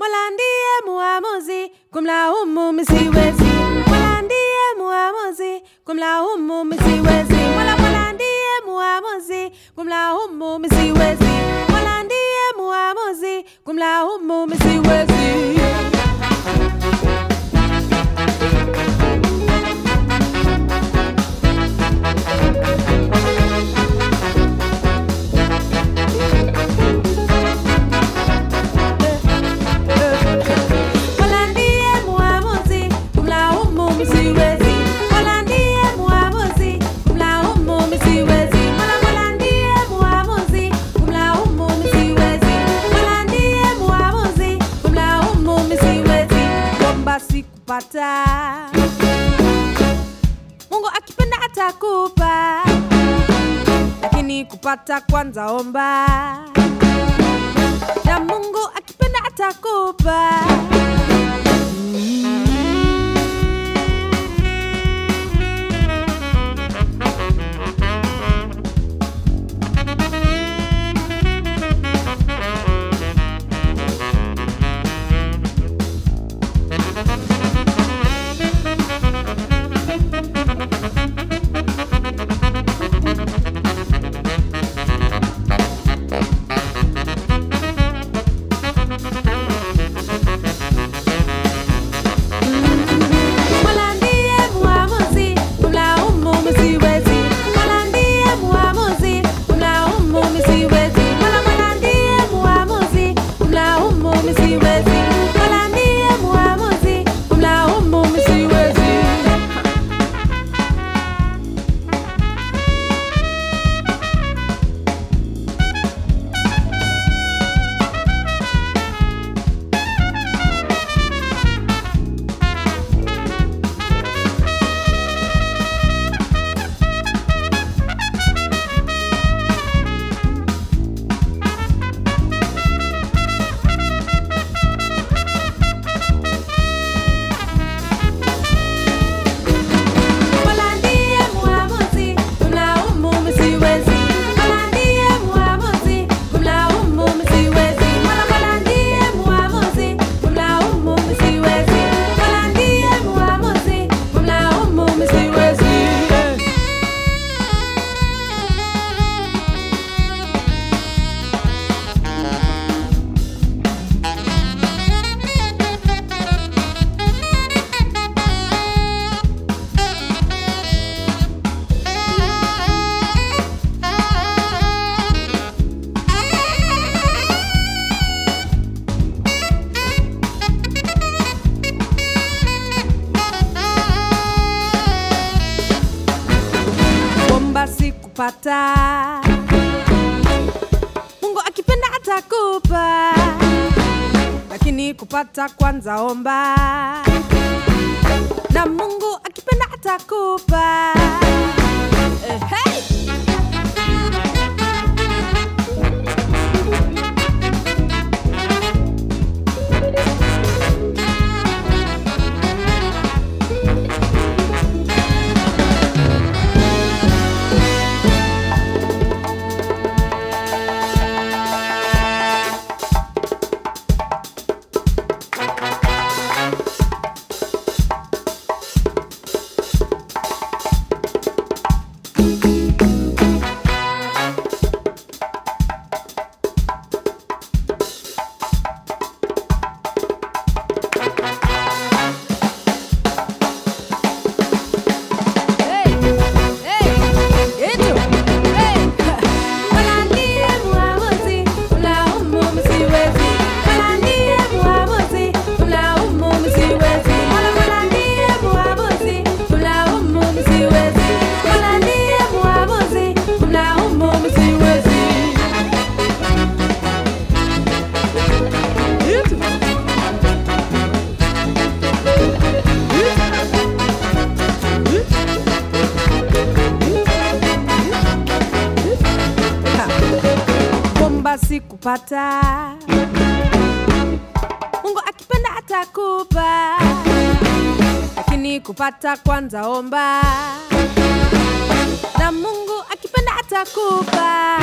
mulandie muamuzi kumlaumu msiwezi, mulandie muamuzi kumlaumu msiwezi. Mungu akipenda atakupa, lakini kupata kwanza omba. kupata, Mungu akipenda atakupa, lakini kupata kwanza omba, na Mungu akipenda atakupa. Eh, hey! kupata. Mungu akipenda atakupa, lakini kupata kwanza omba, na Mungu akipenda atakupa.